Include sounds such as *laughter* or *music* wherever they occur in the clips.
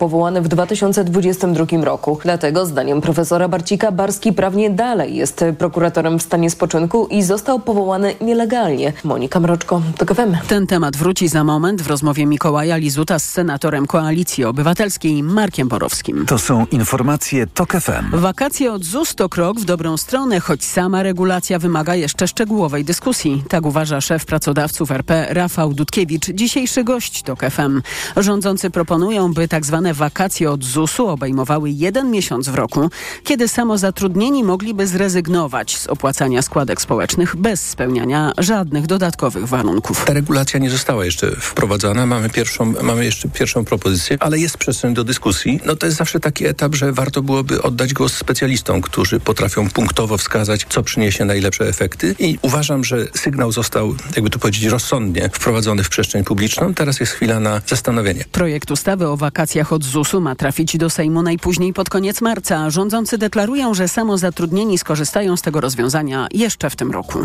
powołany w 2022 roku. Dlatego zdaniem profesora Barcika Barski prawnie dalej jest prokuratorem w stanie spoczynku i został powołany nielegalnie. Monika Mroczko, to FM. Ten temat wróci za moment w rozmowie Mikołaja Lizuta z senatorem Koalicji Obywatelskiej Markiem Borowskim. To są informacje TOK FM. Wakacje od ZUS to krok w dobrą stronę, choć sama regulacja wymaga jeszcze szczegółowej dyskusji. Tak uważa szef pracodawców RP Rafał Dudkiewicz, dzisiejszy gość TOK FM. Rządzący proponują, by tak zwane wakacje od ZUS-u obejmowały jeden miesiąc w roku, kiedy samozatrudnieni mogliby zrezygnować z opłacania składek społecznych bez spełniania żadnych dodatkowych warunków. Ta regulacja nie została jeszcze wprowadzona. Mamy, pierwszą, mamy jeszcze pierwszą propozycję, ale jest przestrzeń do dyskusji. No to jest zawsze taki etap, że warto byłoby oddać głos specjalistom, którzy potrafią punktowo wskazać, co przyniesie najlepsze efekty i uważam, że sygnał został, jakby to powiedzieć, rozsądnie wprowadzony w przestrzeń publiczną. Teraz jest chwila na zastanowienie. Projekt ustawy o wakacjach od ZUS-u ma trafić do Sejmu najpóźniej pod koniec marca. Rządzący deklarują, że samozatrudnieni skorzystają z tego rozwiązania jeszcze w tym roku.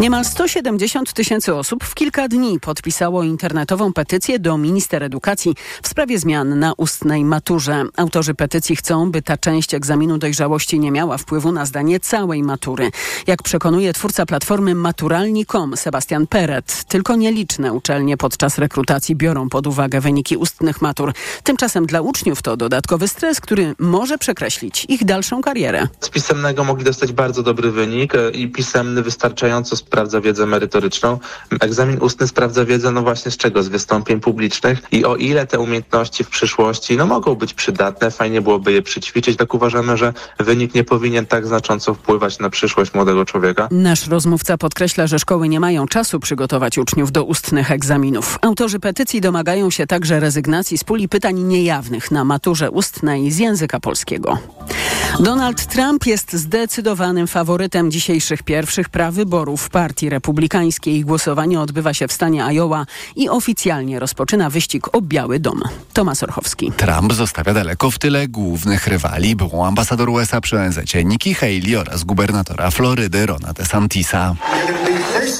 Niemal 170 tysięcy osób w kilka dni podpisało internetową petycję do minister edukacji w sprawie zmian na ustnej maturze. Autorzy petycji chcą, by ta część egzaminu dojrzałości nie miała wpływu na zdanie całej matury. Jak przekonuje twórca platformy maturalni.com Sebastian Peret, tylko nieliczne uczelnie podczas rekrutacji biorą pod uwagę wyniki ustnych matur. Tymczasem dla uczniów to dodatkowy stres, który może przekreślić ich dalszą karierę. Z pisemnego mogli dostać bardzo dobry wynik e, i pisemny wystarczająco sprawdza wiedzę merytoryczną. Egzamin ustny sprawdza wiedzę, no właśnie z czego? Z wystąpień publicznych i o ile te umiejętności w przyszłości no mogą być przydatne, fajnie byłoby je przyćwiczyć, tak uważamy, że wynik nie powinien tak znacząco wpływać na przyszłość młodego człowieka. Nasz rozmówca podkreśla, że szkoły nie mają czasu przygotować uczniów do ustnych egzaminów. Autorzy petycji domagają się także rezygnacji z puli pytań niejawnych na maturze ustnej z języka polskiego. Donald Trump jest zdecydowanym faworytem dzisiejszych pierwszych prawyborów Partii Republikańskiej. Głosowanie odbywa się w stanie Iowa i oficjalnie rozpoczyna wyścig o Biały Dom. Tomasz Orchowski. Trump zostawia daleko w tyle głównych rywali, byłą ambasador USA przy ONZ Nikki Haley oraz gubernatora Florydy Rona DeSantisa.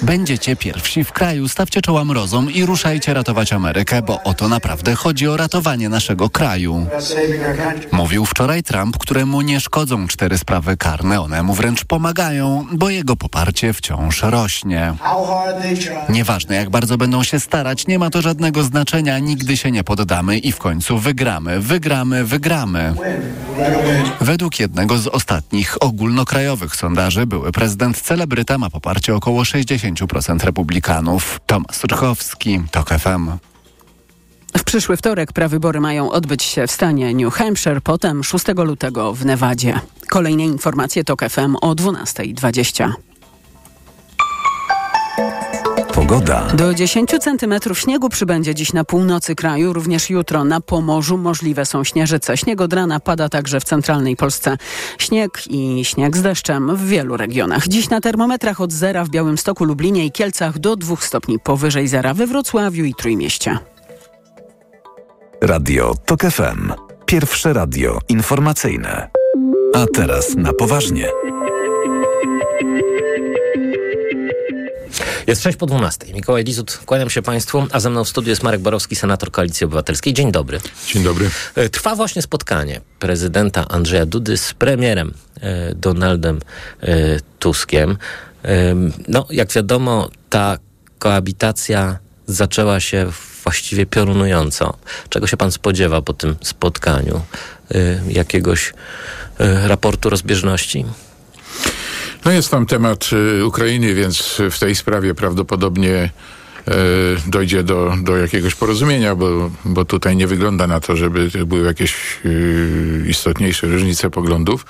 Będziecie pierwsi w kraju, stawcie czoła mrozom i ruszajcie ratować Amerykę, bo o to naprawdę chodzi o ratowanie naszego kraju. Mówił wczoraj Trump, któremu nie szkodzą cztery sprawy karne, one mu wręcz pomagają, bo jego poparcie wciąż rośnie. Nieważne jak bardzo będą się starać, nie ma to żadnego znaczenia, nigdy się nie poddamy i w końcu wygramy, wygramy, wygramy. Według jednego z ostatnich ogólnokrajowych sondaży były prezydent celebryta ma poparcie około 60% republikanów. Tomasz Rchowski, TOK FM. W przyszły wtorek prawybory mają odbyć się w stanie New Hampshire, potem 6 lutego w Nevadzie. Kolejne informacje TOK FM o 12.20. Pogoda. Do 10 centymetrów śniegu przybędzie dziś na północy kraju, również jutro na Pomorzu możliwe są śnieżyce. Śnieg od rana pada także w centralnej Polsce. Śnieg i śnieg z deszczem w wielu regionach. Dziś na termometrach od zera w Białymstoku, Lublinie i Kielcach do 2 stopni powyżej zera we Wrocławiu i Trójmieście. Radio TOK FM. Pierwsze radio informacyjne. A teraz na poważnie. Jest 6 po 12. Mikołaj Lizut, kłaniam się Państwu, a ze mną w studiu jest Marek Borowski, senator Koalicji Obywatelskiej. Dzień dobry. Dzień dobry. E, trwa właśnie spotkanie prezydenta Andrzeja Dudy z premierem e, Donaldem e, Tuskiem. E, no, jak wiadomo, ta koabitacja zaczęła się właściwie piorunująco. Czego się pan spodziewa po tym spotkaniu? Jakiegoś raportu rozbieżności? No jest tam temat y, Ukrainy, więc w tej sprawie prawdopodobnie y, dojdzie do, do jakiegoś porozumienia, bo, bo tutaj nie wygląda na to, żeby były jakieś y, istotniejsze różnice poglądów.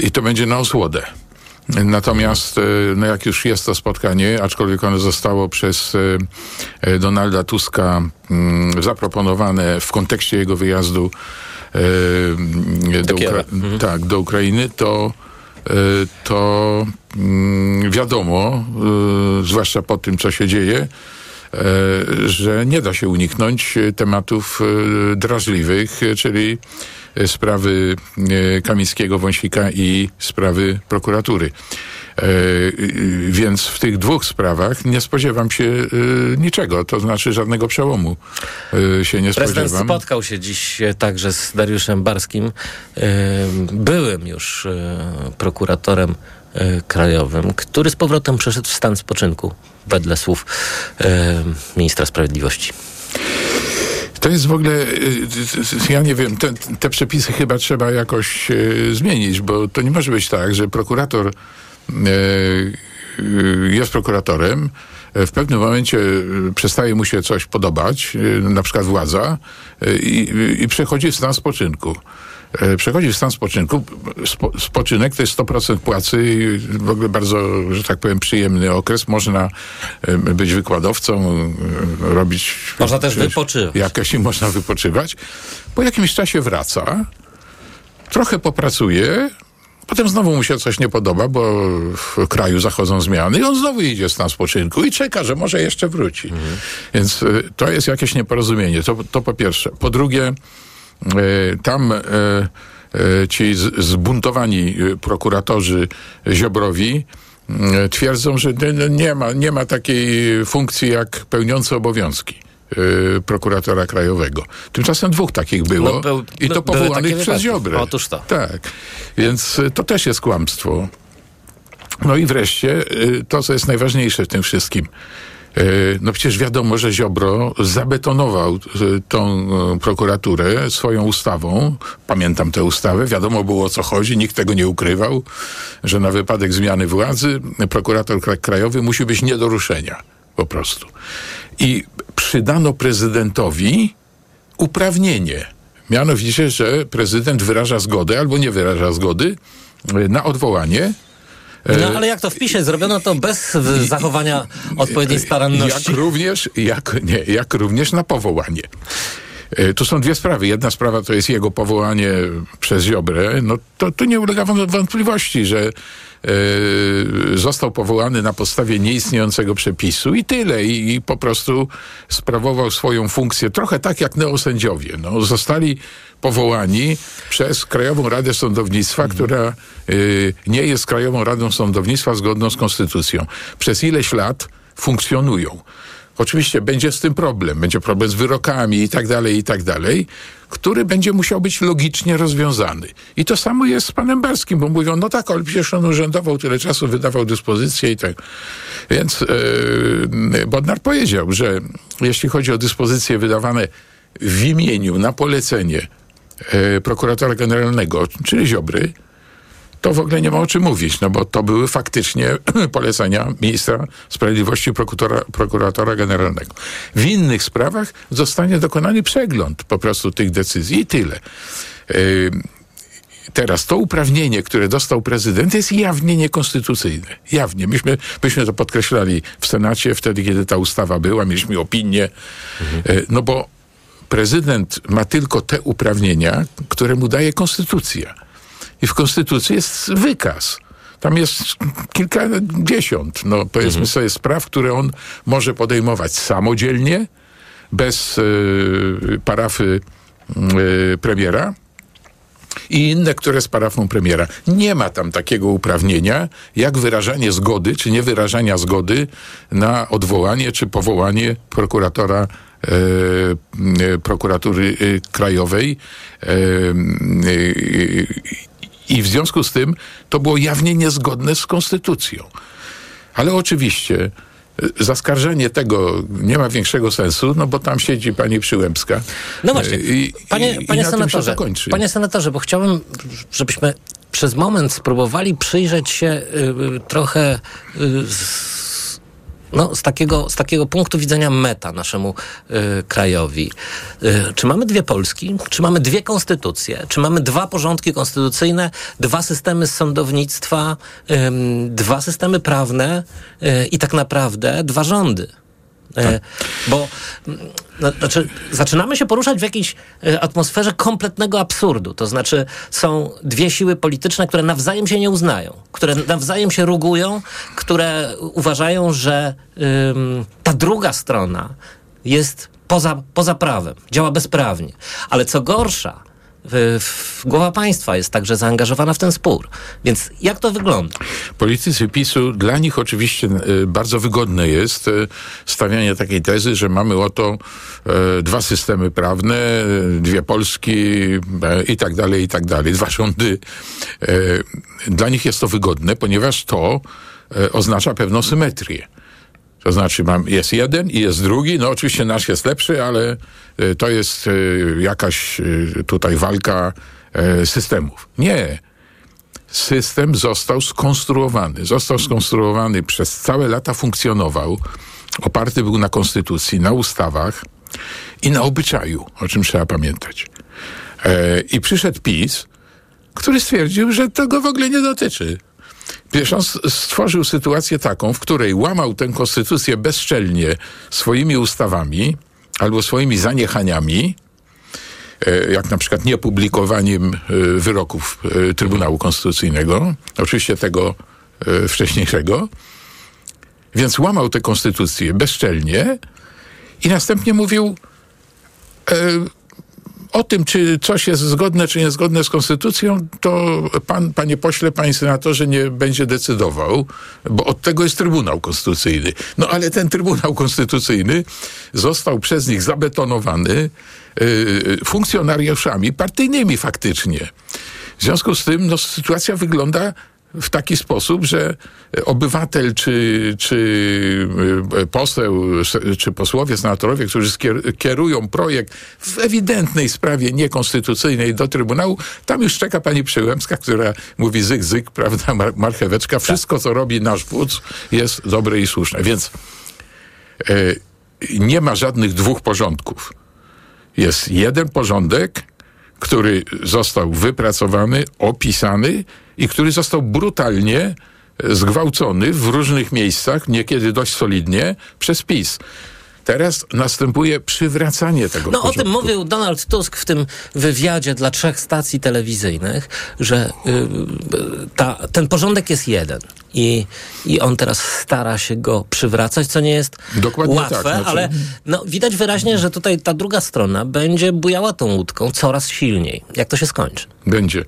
I to będzie na osłodę. Natomiast, no jak już jest to spotkanie, aczkolwiek ono zostało przez Donalda Tuska mm, zaproponowane w kontekście jego wyjazdu do, Ukra mhm. tak, do Ukrainy, to to mm, wiadomo, zwłaszcza po tym, co się dzieje, że nie da się uniknąć tematów drażliwych, czyli sprawy Kamińskiego, Wąsika i sprawy prokuratury. Więc w tych dwóch sprawach nie spodziewam się niczego, to znaczy żadnego przełomu się nie Prezydent spodziewam. spotkał się dziś także z Dariuszem Barskim, byłym już prokuratorem krajowym, który z powrotem przeszedł w stan spoczynku, wedle słów ministra sprawiedliwości. To jest w ogóle, ja nie wiem, te, te przepisy chyba trzeba jakoś zmienić, bo to nie może być tak, że prokurator jest prokuratorem, w pewnym momencie przestaje mu się coś podobać, na przykład władza, i, i przechodzi w stan spoczynku. Przechodzi w stan spoczynku. Spo, spoczynek to jest 100% płacy i w ogóle bardzo, że tak powiem, przyjemny okres. Można być wykładowcą, robić... Można też wypoczywać. Jakaś i można wypoczywać. Po jakimś czasie wraca, trochę popracuje, Potem znowu mu się coś nie podoba, bo w kraju zachodzą zmiany i on znowu idzie w stan spoczynku i czeka, że może jeszcze wróci. Mhm. Więc y, to jest jakieś nieporozumienie. To, to po pierwsze. Po drugie, y, tam y, ci zbuntowani prokuratorzy Ziobrowi twierdzą, że nie ma, nie ma takiej funkcji jak pełniący obowiązki prokuratora krajowego. Tymczasem dwóch takich było no, był, i to powołanych przez Ziobrę. Otóż to. Tak. Więc to też jest kłamstwo. No i wreszcie to, co jest najważniejsze w tym wszystkim. No przecież wiadomo, że Ziobro zabetonował tą prokuraturę swoją ustawą. Pamiętam tę ustawę, wiadomo było o co chodzi, nikt tego nie ukrywał, że na wypadek zmiany władzy prokurator krajowy musi być nie do ruszenia. Po prostu. I przydano prezydentowi uprawnienie. Mianowicie, że prezydent wyraża zgodę albo nie wyraża zgody na odwołanie. No ale jak to w PiSie? Zrobiono to bez zachowania odpowiedniej staranności. Jak również, jak, nie, jak również na powołanie. Tu są dwie sprawy. Jedna sprawa to jest jego powołanie przez Ziobrę. No to, to nie ulega wątpliwości, że został powołany na podstawie nieistniejącego przepisu i tyle. I, I, po prostu sprawował swoją funkcję trochę tak jak neosędziowie. No, zostali powołani przez Krajową Radę Sądownictwa, mhm. która y, nie jest Krajową Radą Sądownictwa zgodną z konstytucją. Przez ileś lat funkcjonują. Oczywiście będzie z tym problem, będzie problem z wyrokami i tak dalej, i tak dalej, który będzie musiał być logicznie rozwiązany. I to samo jest z panem Barskim, bo mówią, no tak, ale przecież on urzędował tyle czasu, wydawał dyspozycje i tak. Więc yy, Bodnar powiedział, że jeśli chodzi o dyspozycje wydawane w imieniu, na polecenie yy, prokuratora generalnego, czyli Ziobry, to w ogóle nie ma o czym mówić, no bo to były faktycznie *clears throat* polecenia ministra sprawiedliwości prokuratora, prokuratora generalnego. W innych sprawach zostanie dokonany przegląd po prostu tych decyzji i tyle. Yy, Teraz to uprawnienie, które dostał prezydent, jest jawnie niekonstytucyjne. Jawnie. Myśmy, myśmy to podkreślali w Senacie wtedy, kiedy ta ustawa była, mieliśmy opinię. Mhm. No bo prezydent ma tylko te uprawnienia, które mu daje konstytucja. I w Konstytucji jest wykaz. Tam jest kilkadziesiąt, no powiedzmy mhm. sobie, spraw, które on może podejmować samodzielnie, bez y, parafy y, premiera i inne, które z parafą premiera. Nie ma tam takiego uprawnienia, jak wyrażanie zgody, czy nie wyrażania zgody na odwołanie, czy powołanie prokuratora e, e, prokuratury e, krajowej i w związku z tym to było jawnie niezgodne z konstytucją. Ale oczywiście e, zaskarżenie tego nie ma większego sensu, no bo tam siedzi pani Przyłębska. No właśnie, e, I, panie, i, panie i senatorze, panie senatorze, bo chciałbym, żebyśmy przez moment spróbowali przyjrzeć się y, y, trochę y, no, z, takiego, z takiego punktu widzenia meta naszemu y, krajowi. Y, czy mamy dwie Polski? Czy mamy dwie konstytucje? Czy mamy dwa porządki konstytucyjne, dwa systemy sądownictwa, y, dwa systemy prawne y, i tak naprawdę dwa rządy? Tak. E, bo no, znaczy, zaczynamy się poruszać w jakiejś e, atmosferze kompletnego absurdu. To znaczy, są dwie siły polityczne, które nawzajem się nie uznają, które nawzajem się rugują, które uważają, że ym, ta druga strona jest poza, poza prawem, działa bezprawnie. Ale co gorsza, głowa państwa jest także zaangażowana w ten spór. Więc jak to wygląda? Politycy PiSu, dla nich oczywiście e, bardzo wygodne jest e, stawianie takiej tezy, że mamy oto e, dwa systemy prawne, dwie Polski i tak dalej, i tak dalej, dwa rządy. Dla nich jest to wygodne, ponieważ to oznacza pewną symetrię. To znaczy, mam, jest jeden i jest drugi. No oczywiście nasz jest lepszy, ale y, to jest y, jakaś y, tutaj walka systemów. Nie. System został skonstruowany. Został skonstruowany przez całe lata funkcjonował. Oparty był na konstytucji, na ustawach i na obyczaju, o czym trzeba pamiętać. E, I przyszedł PiS, który stwierdził, że to go w ogóle nie dotyczy. Wiesz, on stworzył sytuację taką, w której łamał tę konstytucję bezczelnie swoimi ustawami albo swoimi zaniechaniami, e, jak na przykład niepublikowaniem e, wyroków e, Trybunału Konstytucyjnego, oczywiście tego wcześniejszego, więc łamał tę konstytucję bezczelnie i następnie mówił, o tym, czy coś jest zgodne, czy niezgodne z konstytucją, to pan, panie pośle, panie senatorze nie będzie decydował, bo od tego jest Trybunał Konstytucyjny. No ale ten Trybunał Konstytucyjny został przez nich zabetonowany yy, funkcjonariuszami partyjnymi faktycznie. W związku z tym no, sytuacja wygląda w taki sposób, że obywatel czy, czy e, poseł, czy posłowie, senatorowie, którzy kierują projekt w ewidentnej sprawie niekonstytucyjnej do Trybunału, tam już czeka pani Przyłębska, która mówi zyk, zyk, prawda, mar marcheweczka. Wszystko, co robi nasz wódz jest dobre i słuszne. Więc e, nie ma żadnych dwóch porządków. Jest jeden porządek, który został wypracowany, opisany i który został brutalnie zgwałcony w różnych miejscach, niekiedy dość solidnie, przez PiS. Teraz następuje przywracanie tego No porządku. o tym mówił Donald Tusk w tym wywiadzie dla trzech stacji telewizyjnych, że y, ta, ten porządek jest jeden i, i on teraz stara się go przywracać, co nie jest Dokładnie łatwe, tak, znaczy... ale no, widać wyraźnie, że tutaj ta druga strona będzie bujała tą łódką coraz silniej. Jak to się skończy? Będzie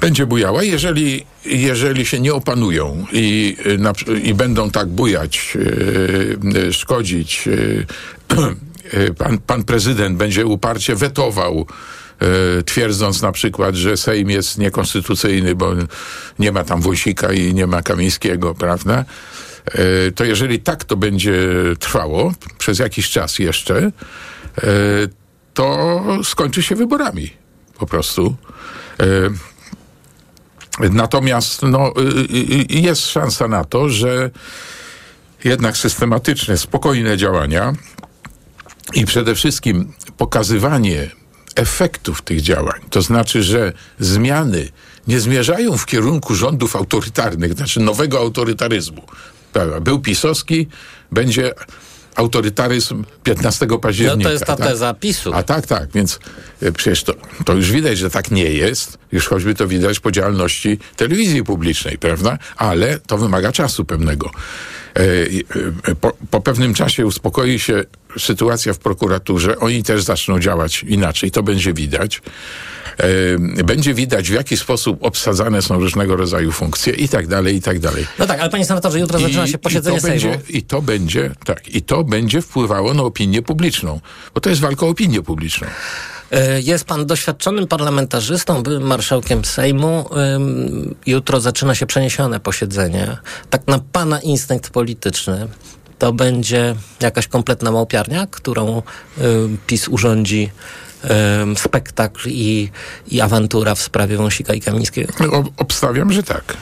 będzie bujała, jeżeli, jeżeli się nie opanują i, i będą tak bujać, yy, szkodzić. Yy, *clears throat* pan, pan prezydent będzie uparcie wetował twierdząc na przykład, że Sejm jest niekonstytucyjny, bo nie ma tam Wąsika i nie ma Kamińskiego, prawda? To jeżeli tak to będzie trwało przez jakiś czas jeszcze, to skończy się wyborami po prostu. Natomiast no, y, y, y, jest szansa na to, że jednak systematyczne, spokojne działania i przede wszystkim pokazywanie efektów tych działań, to znaczy, że zmiany nie zmierzają w kierunku rządów autorytarnych, znaczy nowego autorytaryzmu. Był pisowski, będzie autorytaryzm 15 października. No to jest ta tak? teza PiSu. A tak, tak, więc e, przecież to, to już widać, że tak nie jest. Już choćby to widać po działalności telewizji publicznej, prawda? Ale to wymaga czasu pewnego. E, e, po, po pewnym czasie uspokoi się sytuacja w prokuraturze, oni też zaczną działać inaczej, to będzie widać. Będzie widać, w jaki sposób obsadzane są różnego rodzaju funkcje i tak dalej, i tak dalej. No tak, ale panie senatorze, jutro I, zaczyna się posiedzenie i Sejmu. Będzie, I to będzie, tak, i to będzie wpływało na opinię publiczną, bo to jest walka o opinię publiczną. E, jest pan doświadczonym parlamentarzystą, byłym marszałkiem Sejmu. Jutro zaczyna się przeniesione posiedzenie. Tak na pana instynkt polityczny to będzie jakaś kompletna małpiarnia, którą PiS urządzi spektakl i, i awantura w sprawie Wąsika i Kamińskiego? obstawiam, że tak.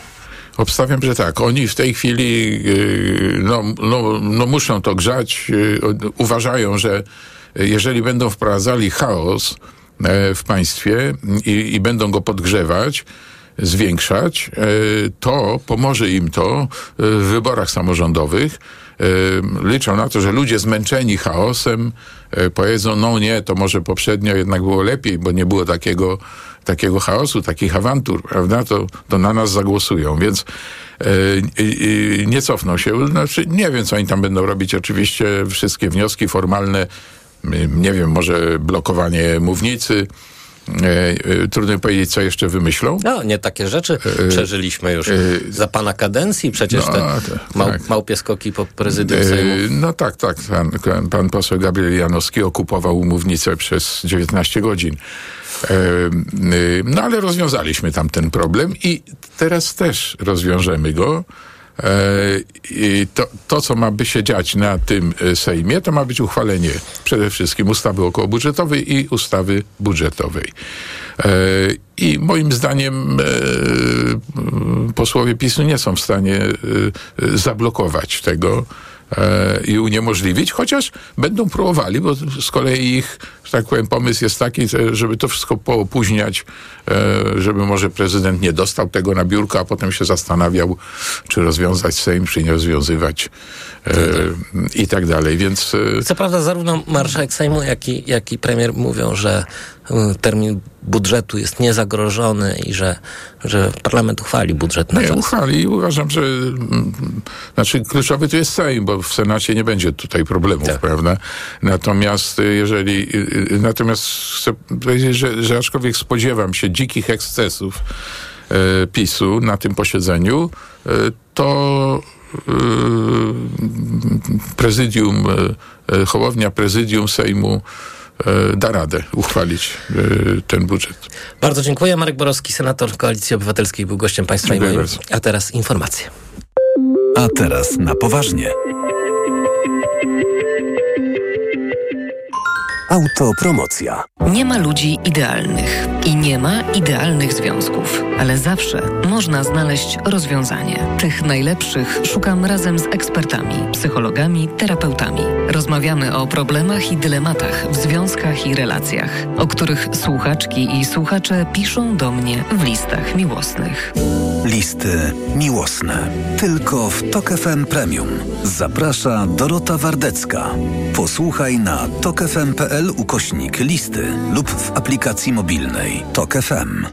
Obstawiam, że tak. Oni w tej chwili y, no, no, no muszą to grzać. Y, uważają, że jeżeli będą wprowadzali chaos e, w państwie i, i będą go podgrzewać, zwiększać, e, to pomoże im to w wyborach samorządowych liczą na to, że ludzie zmęczeni chaosem e, powiedzą, no nie, to może poprzednio jednak było lepiej, bo nie było takiego, takiego chaosu, takich awantur, prawda, to, to na nas zagłosują, więc e, nie cofną się. Znaczy, nie wiem, co oni tam będą robić. Oczywiście wszystkie wnioski formalne, nie wiem, może blokowanie mównicy, e, e, trudno powiedzieć, co jeszcze wymyślą. No, nie takie rzeczy przeżyliśmy już za pana kadencji. Przecież no, te tak, mał, tak. małpie skoki po prezydium E, Sejmu. No tak, tak. Pan, pan poseł Gabriel Janowski okupował umównicę przez 19 godzin. E, No ale rozwiązaliśmy tam ten problem i teraz też rozwiążemy go. E, to, to, co ma by się dziać na tym e, Sejmie, to ma być uchwalenie przede wszystkim ustawy okołobudżetowej i ustawy budżetowej. E, I moim zdaniem posłowie PiSu nie są w stanie zablokować tego i uniemożliwić, chociaż będą próbowali, bo z kolei ich, że tak powiem, pomysł jest taki, że- żeby to wszystko poopóźniać, e, żeby może prezydent nie dostał tego na biurko, a potem się zastanawiał, czy rozwiązać Sejm, czy nie rozwiązywać i tak dalej. Więc e, Co prawda zarówno marszałek Sejmu, jak i, jak i premier mówią, że y, termin budżetu jest niezagrożony i że, że parlament uchwali budżet na Nie, czas. uchwali i uważam, że mm, znaczy kluczowy to jest Sejm, bo w Senacie nie będzie tutaj problemów, Tak. prawda? Natomiast jeżeli, natomiast chcę powiedzieć, że, że aczkolwiek spodziewam się dzikich ekscesów e, PiSu na tym posiedzeniu, e, to e, prezydium, e, e, Hołownia, prezydium Sejmu da radę uchwalić ten budżet. Bardzo dziękuję. Marek Borowski, senator Koalicji Obywatelskiej, był gościem państwa i moim. bardzo. A teraz informacje. A teraz na poważnie. Autopromocja. Nie ma ludzi idealnych i nie ma idealnych związków, ale zawsze można znaleźć rozwiązanie. Tych najlepszych szukam razem z ekspertami, psychologami, terapeutami. Rozmawiamy o problemach i dylematach w związkach i relacjach, o których słuchaczki i słuchacze piszą do mnie w listach miłosnych. Listy miłosne. Tylko w Tok FM Premium. Zaprasza Dorota Wardecka. Posłuchaj na tokefm.pl ukośnik listy lub w aplikacji mobilnej Tok FM.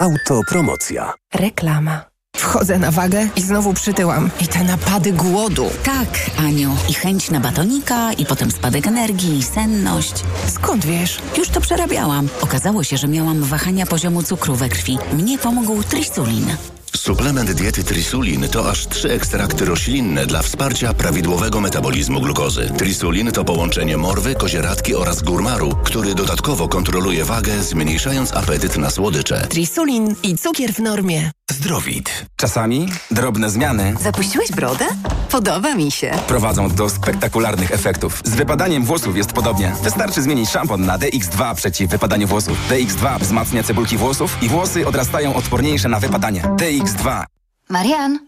Autopromocja. Reklama. Wchodzę na wagę i znowu przytyłam. I te napady głodu. Tak, Aniu. I chęć na batonika, i potem spadek energii, i senność. Skąd wiesz? Już to przerabiałam. Okazało się, że miałam wahania poziomu cukru we krwi. Mnie pomógł trisulin. Suplement diety Trisulin to aż trzy ekstrakty roślinne dla wsparcia prawidłowego metabolizmu glukozy. Trisulin to połączenie morwy, kozieradki oraz górmaru, który dodatkowo kontroluje wagę, zmniejszając apetyt na słodycze. Trisulin i cukier w normie. Zdrowit. Czasami drobne zmiany Zapuściłeś brodę? Podoba mi się. prowadzą do spektakularnych efektów. Z wypadaniem włosów jest podobnie. Wystarczy zmienić szampon na DX2 przeciw wypadaniu włosów. DX2 wzmacnia cebulki włosów i włosy odrastają odporniejsze na wypadanie. DX2. Marian,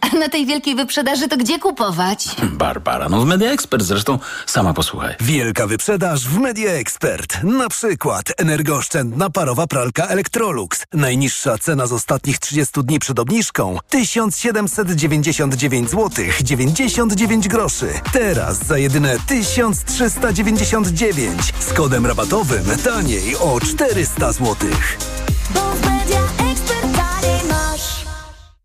a na tej wielkiej wyprzedaży to gdzie kupować? Barbara, no w Media Expert zresztą sama posłuchaj. Wielka wyprzedaż w Media Expert. Na przykład energooszczędna parowa pralka Electrolux. Najniższa cena z ostatnich 30 dni przed obniżką 1799 zł 99 groszy. Teraz za jedyne 1399 z kodem rabatowym taniej o 400 zł.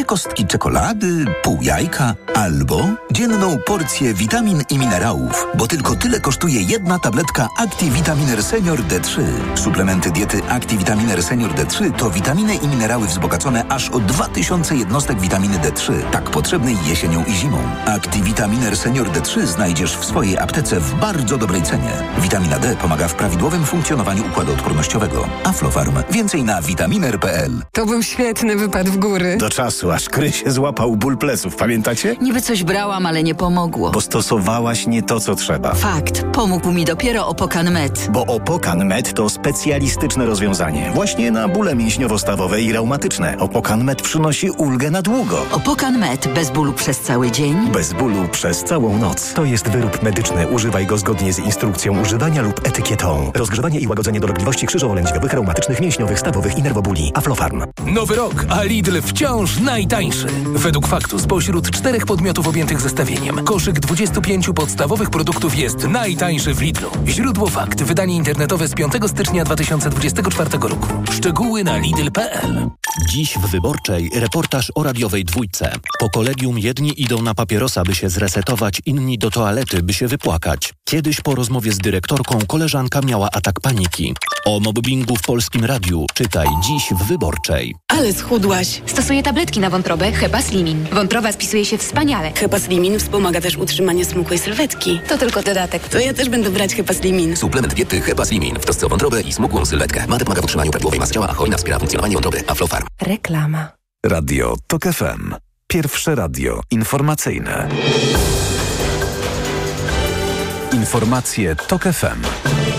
Dwie kostki czekolady, pół jajka albo dzienną porcję witamin i minerałów, bo tylko tyle kosztuje jedna tabletka ActiVitaminer Senior D3. Suplementy diety ActiVitaminer Senior D3 to witaminy i minerały wzbogacone aż o 2000 jednostek witaminy D3, tak potrzebnej jesienią i zimą. ActiVitaminer Senior D3 znajdziesz w swojej aptece w bardzo dobrej cenie. Witamina D pomaga w prawidłowym funkcjonowaniu układu odpornościowego. Aflofarm. Więcej na vitaminer.pl. To był świetny wypad w góry. Do czasu, aż Kry się złapał ból pleców, pamiętacie? Niby coś brałam, ale nie pomogło. Bo stosowałaś nie to, co trzeba. Fakt, pomógł mi dopiero Opokan Med. Bo Opokan Med to specjalistyczne rozwiązanie. Właśnie na bóle mięśniowo-stawowe i reumatyczne. Opokan Med przynosi ulgę na długo. Opokan Med bez bólu przez cały dzień. Bez bólu przez całą noc. To jest wyrób medyczny. Używaj go zgodnie z instrukcją używania lub etykietą. Rozgrzewanie i łagodzenie dolegliwości krzyżowo-lędźwiowych, reumatycznych, mięśniowych, stawowych i nerwobóli. Aflofarm. Nowy rok, a Lidl wciąż naj najtańszy. Według faktu spośród czterech podmiotów objętych zestawieniem, koszyk 25 podstawowych produktów jest najtańszy w Lidlu. Źródło fakt. Wydanie internetowe z 5 stycznia 2024 roku. Szczegóły na lidl.pl. Dziś w Wyborczej reportaż o radiowej dwójce. Po kolegium jedni idą na papierosa, by się zresetować, inni do toalety, by się wypłakać. Kiedyś po rozmowie z dyrektorką koleżanka miała atak paniki. O mobbingu w Polskim Radiu czytaj dziś w Wyborczej. Ale schudłaś. Stosuję tabletki na wątrobę Hepa Slimin. Wątroba spisuje się wspaniale. Hepa Slimin wspomaga też utrzymanie smukłej sylwetki. To tylko dodatek. To ja też będę brać Hepa Slimin. Suplement diety Hepa Slimin w trosce o wątrobę i smukłą sylwetkę. Mate pomaga w utrzymaniu prawidłowej masy ciała, a hojna wspiera funkcjonowanie wątroby. Aflofarm. Reklama. Radio TOK FM. Pierwsze radio informacyjne. Informacje TOK FM.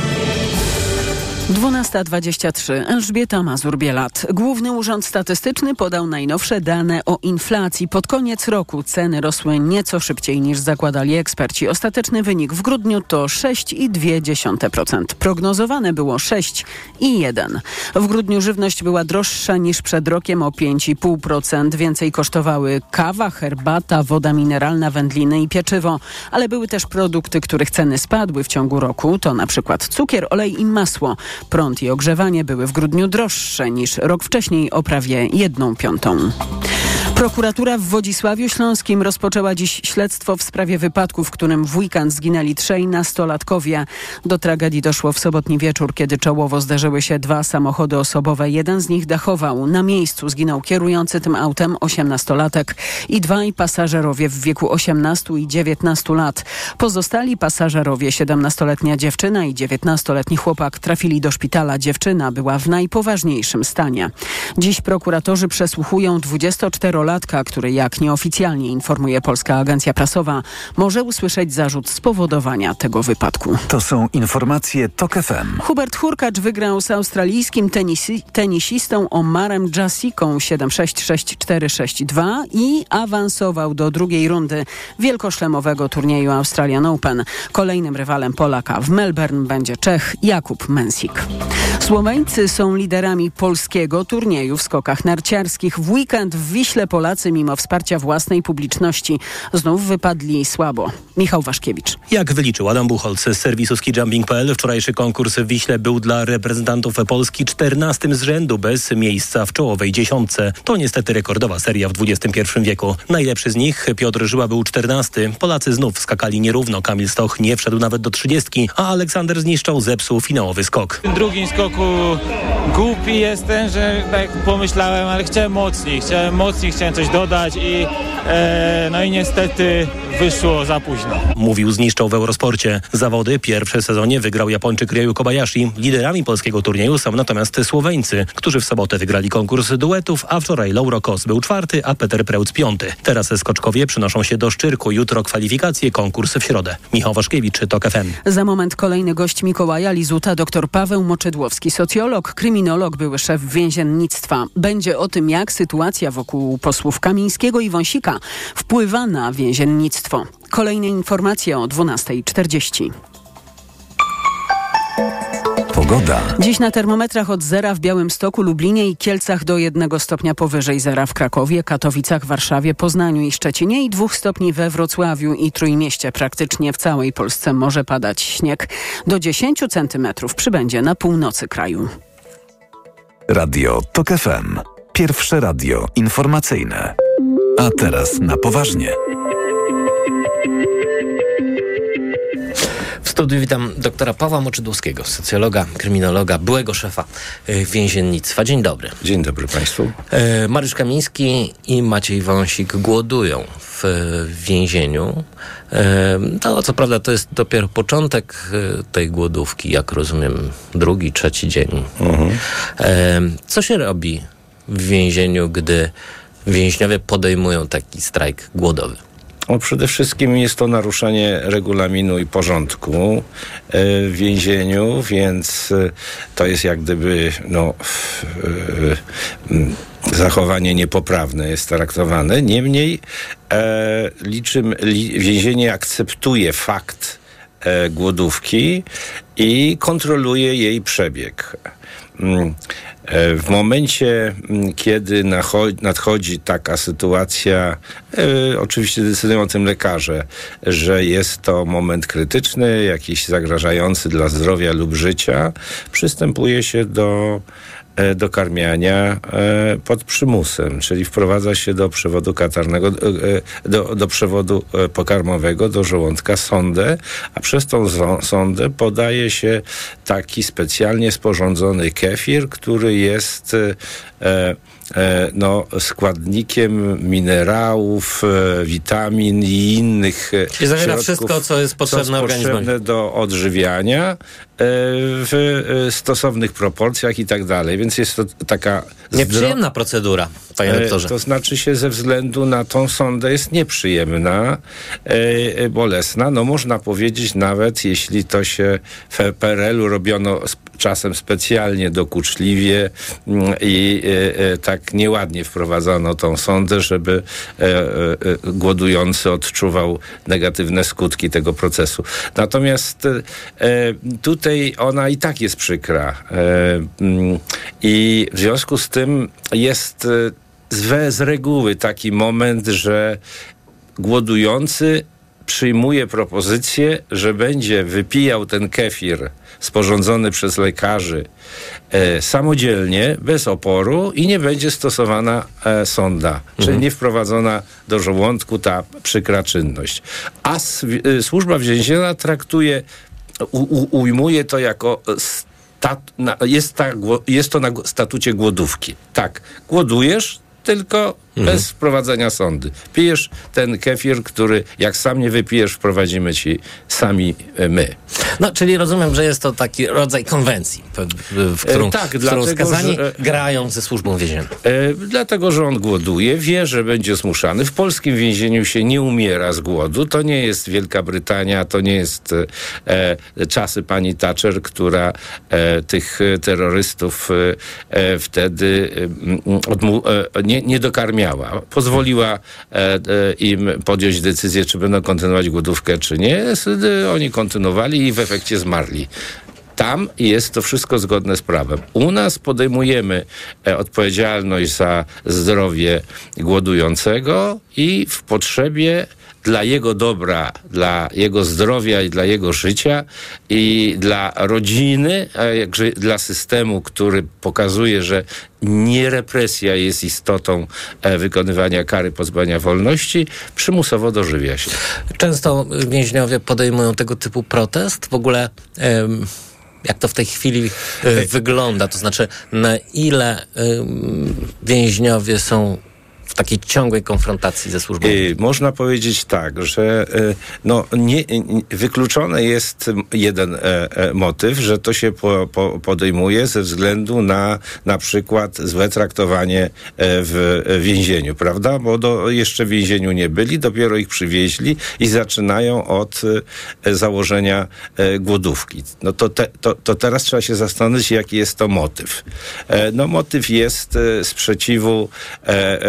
12.23. Elżbieta Mazur-Bielat. Główny Urząd Statystyczny podał najnowsze dane o inflacji. Pod koniec roku ceny rosły nieco szybciej niż zakładali eksperci. Ostateczny wynik w grudniu to 6,2%. Prognozowane było 6,1%. W grudniu żywność była droższa niż przed rokiem o 5,5%. Więcej kosztowały kawa, herbata, woda mineralna, wędliny i pieczywo. Ale były też produkty, których ceny spadły w ciągu roku. To na przykład cukier, olej i masło. Prąd i ogrzewanie były w grudniu droższe niż rok wcześniej o prawie jedną piątą. Prokuratura w Wodzisławiu Śląskim rozpoczęła dziś śledztwo w sprawie wypadku, w którym w weekend zginęli trzej nastolatkowie. Do tragedii doszło w sobotni wieczór, kiedy czołowo zderzyły się dwa samochody osobowe. Jeden z nich dachował. Na miejscu zginął kierujący tym autem osiemnastolatek i dwaj pasażerowie w wieku 18 i 19 lat. Pozostali pasażerowie, 17-letnia dziewczyna i 19-letni chłopak trafili do szpitala. Dziewczyna była w najpoważniejszym stanie. Dziś prokuratorzy przesłuchują 24-latka, który jak nieoficjalnie informuje Polska Agencja Prasowa, może usłyszeć zarzut spowodowania tego wypadku. To są informacje TOK FM. Hubert Hurkacz wygrał z australijskim tenisi tenisistą Omarem Jasiką 7-6-6-4-6-2 i awansował do drugiej rundy wielkoszlemowego turnieju Australian Open. Kolejnym rywalem Polaka w Melbourne będzie Czech Jakub Mensik. Słoweńcy są liderami polskiego turnieju w skokach narciarskich. W weekend w Wiśle Polacy mimo wsparcia własnej publiczności znów wypadli słabo. Michał Waszkiewicz. Jak wyliczył Adam Buchholz z serwisu skijumping.pl, wczorajszy konkurs w Wiśle był dla reprezentantów Polski 14 z rzędu bez miejsca w czołowej dziesiątce. To niestety rekordowa seria w XXI wieku. Najlepszy z nich, Piotr Żyła, był 14. Polacy znów skakali nierówno. Kamil Stoch nie wszedł nawet do 30, a Aleksander zniszczał, zepsuł finałowy skok. W drugim skoku głupi jestem, że tak pomyślałem, ale chciałem mocniej, chciałem mocniej, chciałem coś dodać i e, no i niestety wyszło za późno. Mówił zniszczał w Eurosporcie. Zawody pierwsze w sezonie wygrał Japończyk Ryu Kobayashi. Liderami polskiego turnieju są natomiast Słoweńcy, którzy w sobotę wygrali konkurs duetów, a wczoraj Lauro Kos był czwarty, a Peter Preutz piąty. Teraz skoczkowie przynoszą się do Szczyrku. Jutro kwalifikacje, konkurs w środę. Michał Waszkiewicz, TOK FM. Za moment kolejny gość Mikołaja Lizuta, dr Paweł Moczydłowski, socjolog, kryminolog, były szef więziennictwa. Będzie o tym, jak sytuacja wokół posłów Kamińskiego i Wąsika wpływa na więziennictwo. Kolejne informacje o 12.40. Pogoda. Dziś na termometrach od zera w Białymstoku, Lublinie i Kielcach do jednego stopnia powyżej zera w Krakowie, Katowicach, Warszawie, Poznaniu i Szczecinie i dwóch stopni we Wrocławiu i Trójmieście. Praktycznie w całej Polsce może padać śnieg. Do 10 centymetrów przybędzie na północy kraju. Radio TOK FM. Pierwsze radio informacyjne. A teraz na poważnie. W studiu witam doktora Pawła Moczydłowskiego, socjologa, kryminologa, byłego szefa y, więziennictwa. Dzień dobry. Dzień dobry Państwu. E, Mariusz Kamiński i Maciej Wąsik głodują w w więzieniu. No, co prawda to jest dopiero początek tej głodówki, jak rozumiem, drugi, trzeci dzień. E, Co się robi w więzieniu, gdy więźniowie podejmują taki strajk głodowy? No, przede wszystkim jest to naruszenie regulaminu i porządku e, w więzieniu, więc e, to jest jak gdyby no, e, zachowanie niepoprawne jest traktowane. Niemniej liczym, li, więzienie akceptuje fakt głodówki i kontroluje jej przebieg. Mm, E, W momencie, m, kiedy nadchodzi taka sytuacja, e, oczywiście decydują o tym lekarze, że jest to moment krytyczny, jakiś zagrażający dla zdrowia lub życia, przystępuje się do e, do karmiania e, pod przymusem, czyli wprowadza się do przewodu katarnego, e, do, do przewodu pokarmowego, do żołądka sondę, a przez tą sondę podaje się taki specjalnie sporządzony kefir, który jest no, składnikiem minerałów, e, witamin i innych e, Czyli zawiera wszystko, co jest potrzebne organizmowi. potrzebne do odżywiania e, w e, stosownych proporcjach i tak dalej. Więc jest to taka Nieprzyjemna procedura, panie E, doktorze. To znaczy się ze względu na tą sondę jest nieprzyjemna, e, e, bolesna. No można powiedzieć nawet, jeśli to się w PRL-u robiono czasem specjalnie dokuczliwie mm, i e, e, tak nieładnie wprowadzono tą sondę, żeby e, głodujący odczuwał negatywne skutki tego procesu. Natomiast tutaj ona i tak jest przykra. Mm, I w związku z tym jest z reguły taki moment, że głodujący przyjmuje propozycję, że będzie wypijał ten kefir sporządzony przez lekarzy e, samodzielnie, bez oporu i nie będzie stosowana e, sonda, czyli nie wprowadzona do żołądku ta przykra czynność. A s- e, służba więzienna traktuje, u, u, ujmuje to jako stat, na, jest, ta, jest to na statucie głodówki. Tak, głodujesz, tylko bez wprowadzenia sondy. Pijesz ten kefir, który jak sam nie wypijesz, wprowadzimy ci sami e, my. No, czyli rozumiem, że jest to taki rodzaj konwencji, w, którą, E, tak, w którą dlatego, skazani że- grają ze służbą więzienną. E, dlatego, że on głoduje, wie, że będzie zmuszany. W polskim więzieniu się nie umiera z głodu. To nie jest Wielka Brytania, to nie jest e, e, czasy pani Thatcher, która e, tych e, terrorystów e, e, wtedy e, odmu- e, nie, nie dokarmiała. Pozwoliła e, e, im podjąć decyzję, czy będą kontynuować głodówkę, czy nie. Oni kontynuowali i w efekcie zmarli. Tam jest to wszystko zgodne z prawem. U nas podejmujemy e, odpowiedzialność za zdrowie głodującego i w potrzebie dla jego dobra, dla jego zdrowia i dla jego życia i dla rodziny, a jakże dla systemu, który pokazuje, że nie represja jest istotą e, wykonywania kary pozbawienia wolności, przymusowo dożywia się. Często więźniowie podejmują tego typu protest. W ogóle em, jak to w tej chwili e, wygląda? To znaczy, na ile więźniowie są w takiej ciągłej konfrontacji ze służbą? Y, Można powiedzieć tak, że y, no, nie, nie, wykluczony jest jeden e, e, motyw, że to się po, po, podejmuje ze względu na na przykład złe traktowanie e, w więzieniu, prawda? Bo do, jeszcze w więzieniu nie byli, dopiero ich przywieźli i zaczynają od założenia głodówki. No to, te, to, to teraz trzeba się zastanowić, jaki jest to motyw. No motyw jest sprzeciwu e,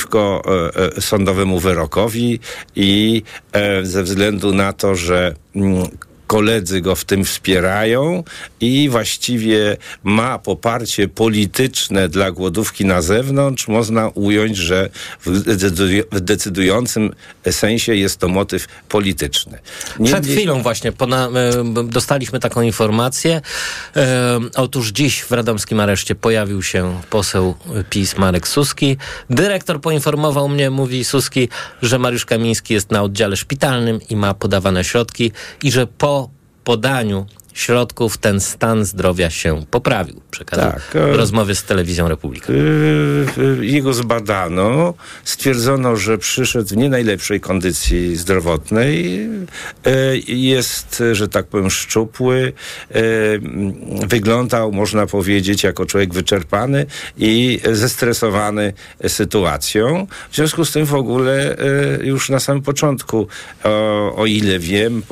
przeciwko e, e, sądowemu wyrokowi i e, ze względu na to, że mm, koledzy go w tym wspierają i właściwie ma poparcie polityczne dla głodówki na zewnątrz, można ująć, że w decydu- w decydującym sensie jest to motyw polityczny. Przed Niemniej- chwilą właśnie e, dostaliśmy taką informację. E, otóż dziś w radomskim areszcie pojawił się poseł PiS Marek Suski. Dyrektor poinformował mnie, mówi Suski, że Mariusz Kamiński jest na oddziale szpitalnym i ma podawane środki i że po podaniu środków ten stan zdrowia się poprawił. Przekazał Tak, w e, rozmowie z telewizją Republika. Y, y, Jego zbadano, stwierdzono, że przyszedł w nie najlepszej kondycji zdrowotnej. Y, Jest, że tak powiem, szczupły. y, Wyglądał, można powiedzieć, jako człowiek wyczerpany i zestresowany sytuacją. W związku z tym w ogóle y, już na samym początku, o, o ile wiem,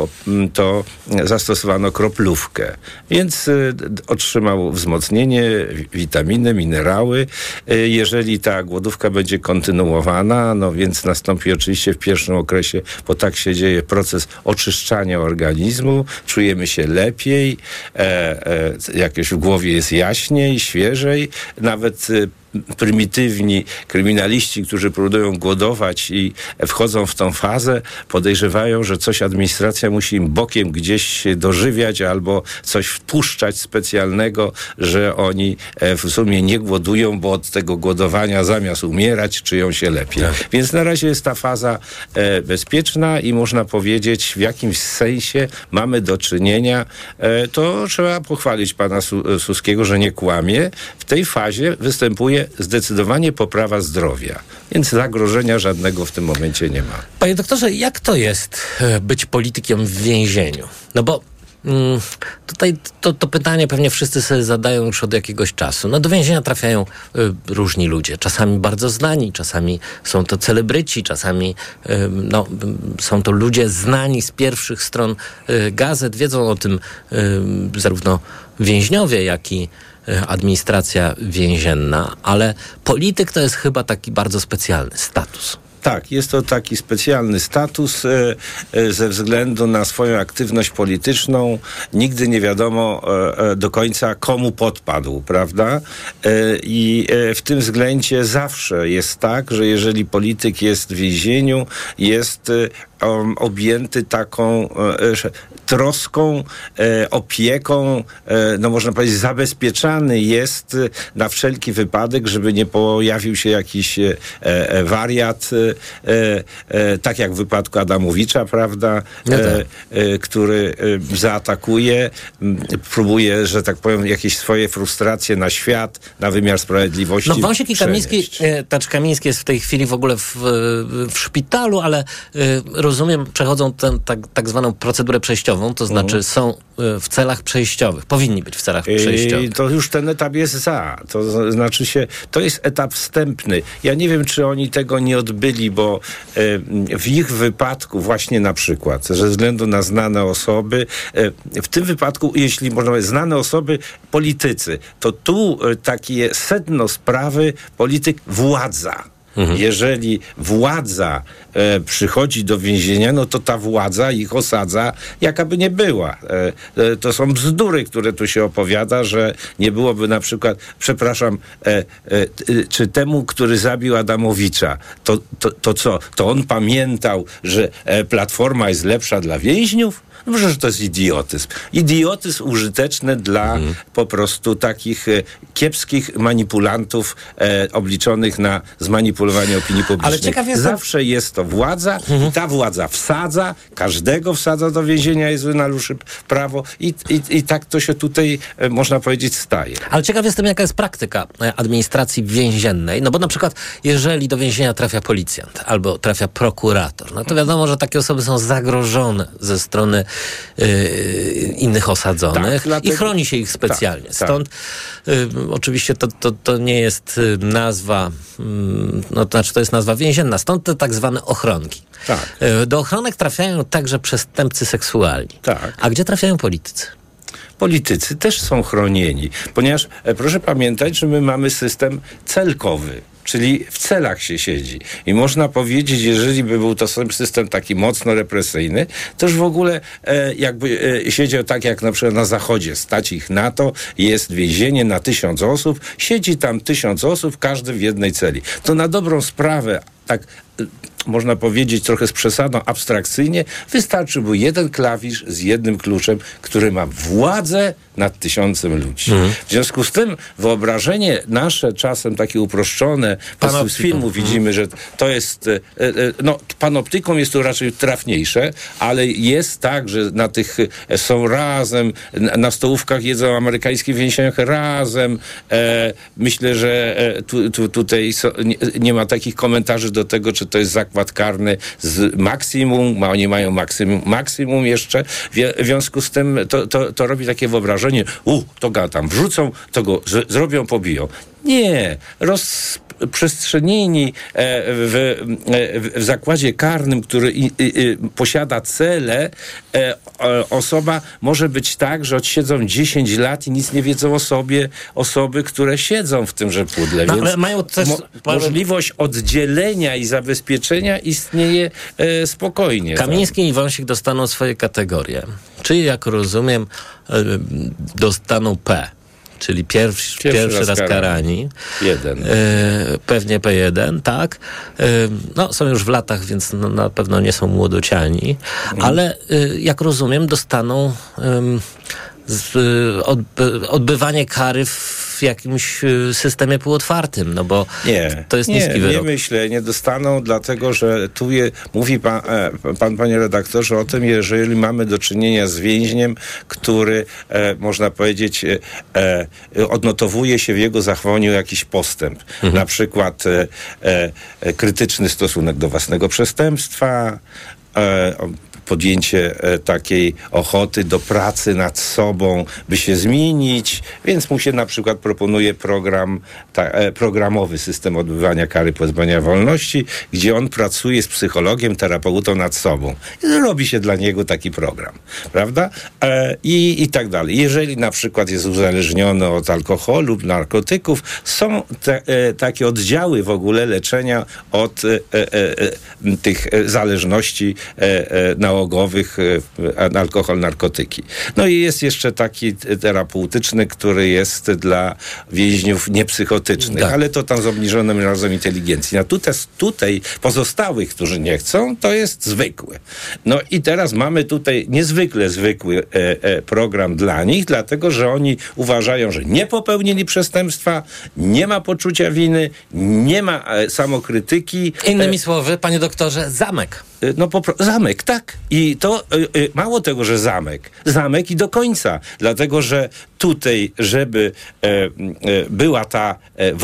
to zastosowano kroplówkę kablówkę. Więc y, otrzymał wzmocnienie, wi- witaminy, minerały. Y, Jeżeli ta głodówka będzie kontynuowana, no więc nastąpi oczywiście w pierwszym okresie, bo tak się dzieje, proces oczyszczania organizmu, czujemy się lepiej, e, e, jakoś w głowie jest jaśniej, świeżej, nawet y, prymitywni kryminaliści, którzy próbują głodować i wchodzą w tą fazę, podejrzewają, że coś administracja musi im bokiem gdzieś dożywiać albo coś wpuszczać specjalnego, że oni e, w sumie nie głodują, bo od tego głodowania zamiast umierać czują się lepiej. Więc na razie jest ta faza e, bezpieczna i można powiedzieć w jakimś sensie mamy do czynienia, e, to trzeba pochwalić pana Su- Suskiego, że nie kłamie. W tej fazie występuje zdecydowanie poprawa zdrowia, więc zagrożenia żadnego w tym momencie nie ma. Panie doktorze, jak to jest e, być politykiem w więzieniu? No bo mm, tutaj to, to pytanie pewnie wszyscy sobie zadają już od jakiegoś czasu. No do więzienia trafiają y, różni ludzie, czasami bardzo znani, czasami są to celebryci, czasami y, no, y, są to ludzie znani z pierwszych stron gazet, wiedzą o tym zarówno więźniowie, jak i administracja więzienna, ale polityk to jest chyba taki bardzo specjalny status. Tak, jest to taki specjalny status e, e, ze względu na swoją aktywność polityczną. Nigdy nie wiadomo e, do końca komu podpadł, prawda? I w tym względzie zawsze jest tak, że jeżeli polityk jest w więzieniu, jest om, objęty taką troską, opieką, no można powiedzieć zabezpieczany jest na wszelki wypadek, żeby nie pojawił się jakiś wariat, tak jak w wypadku Adamowicza, prawda, No tak. e, e, który e, zaatakuje, próbuje, że tak powiem, jakieś swoje frustracje na świat, na wymiar sprawiedliwości No Wąsik i Kamiński, e, Tacz Kamiński jest w tej chwili w ogóle w, w szpitalu, ale e, rozumiem, przechodzą tę tak, tak zwaną procedurę przejściową, to znaczy Mhm. są e, w celach przejściowych, powinni być w celach przejściowych. I to już ten etap jest za. To znaczy się, to jest etap wstępny. Ja nie wiem, czy oni tego nie odbyli, bo e, w ich wypadku właśnie na przykład, ze względu na znane osoby, e, w tym wypadku, jeśli można powiedzieć, znane osoby, politycy, to tu takie sedno sprawy, polityk, władza. Jeżeli władza e, przychodzi do więzienia, no to ta władza ich osadza, jakaby nie była. E, e, to są bzdury, które tu się opowiada, że nie byłoby na przykład, przepraszam, e, e, e, czy temu, który zabił Adamowicza, to, to, to co? To on pamiętał, że Platforma jest lepsza dla więźniów? No przecież to jest idiotyzm. Idiotyzm użyteczny dla po prostu takich e, kiepskich manipulantów e, obliczonych na zmanipulowanie opinii publicznej. ciekaw jestem- Zawsze jest to władza i ta władza wsadza, każdego wsadza do więzienia, jest naruszy prawo i, i, i tak to się tutaj, e, można powiedzieć, staje. Ale ciekaw jestem, jaka jest praktyka e, administracji więziennej. No bo na przykład, jeżeli do więzienia trafia policjant albo trafia prokurator, no to wiadomo, że takie osoby są zagrożone ze strony innych osadzonych Tak, i chroni się ich specjalnie. Tak, tak. Stąd e, oczywiście to, to, to nie jest e, nazwa, mm, no to znaczy to jest nazwa więzienna, stąd te tak zwane ochronki. Tak. Do ochronek trafiają także przestępcy seksualni. Tak. A gdzie trafiają politycy? politycy też są chronieni, ponieważ e, proszę pamiętać, że my mamy system celkowy. Czyli w celach się siedzi. I można powiedzieć, jeżeli by był to system taki mocno represyjny, to już w ogóle e, jakby e, siedział tak jak na przykład na zachodzie. Stać ich na to, jest więzienie na tysiąc osób, siedzi tam tysiąc osób, każdy w jednej celi. To na dobrą sprawę, tak e, można powiedzieć trochę z przesadą abstrakcyjnie, wystarczyłby jeden klawisz z jednym kluczem, który ma władzę nad tysiącem ludzi. W związku z tym wyobrażenie nasze czasem takie uproszczone, po z filmu widzimy, że to jest, e, e, no panoptyką jest to raczej trafniejsze, ale jest tak, że na tych są razem, na, stołówkach jedzą amerykańskie więzieniach razem. E, myślę, że e, tu, tu, tutaj nie ma takich komentarzy do tego, czy to jest zakład karny z maksimum, ma, oni mają maksimum, maksimum jeszcze. W związku z tym to, to, to robi takie wyobrażenie, u, to go tam wrzucą, to go z, zrobią, pobiją. Nie, roz, przestrzenini e, w, e, w, w zakładzie karnym, który posiada cele, e, osoba może być tak, że odsiedzą 10 lat i nic nie wiedzą o sobie osoby, które siedzą w tymże pudle. No, Więc ale mają też- możliwość oddzielenia i zabezpieczenia istnieje spokojnie. Kamiński i Wąsik dostaną swoje kategorie. Czyli, jak rozumiem, dostaną P, czyli pierwszy, pierwszy, raz, karani. Jeden. E, pewnie P1, tak. E, no, są już w latach, więc no, na pewno nie są młodociani, ale e, jak rozumiem, dostaną z, odby, odbywanie kary w jakimś e, systemie półotwartym, no bo Nie, to jest nie, niski nie wyrok. myślę, nie dostaną, dlatego że tu je, mówi pan, e, pan, panie redaktorze, o tym, jeżeli mamy do czynienia z więźniem, który, e, można powiedzieć, e, e, odnotowuje się w jego zachowaniu jakiś postęp. Na przykład e, e, krytyczny stosunek do własnego przestępstwa, podjęcie e, takiej ochoty do pracy nad sobą, by się zmienić, więc mu się na przykład proponuje program, ta, e, programowy system odbywania kary pozbawienia wolności, gdzie on pracuje z psychologiem, terapeutą nad sobą. I robi się dla niego taki program, prawda? E, i, I tak dalej. Jeżeli na przykład jest uzależniony od alkoholu, narkotyków, są te, takie oddziały w ogóle leczenia od tych zależności e, nałogowych e, alkohol, narkotyki. No i jest jeszcze taki terapeutyczny, który jest dla więźniów niepsychotycznych, Tak. ale to tam z obniżonym razem inteligencji. No tutaj, tutaj pozostałych, którzy nie chcą, to jest zwykły. No i teraz mamy tutaj niezwykle zwykły e, e, program dla nich, dlatego że oni uważają, że nie popełnili przestępstwa, nie ma poczucia winy, nie ma e, samokrytyki. Innymi słowy, panie doktorze, zamek. E, No po, zamek, tak. I to e, e, mało tego, że zamek. Zamek i do końca. Dlatego, że tutaj, żeby e, e, była ta e,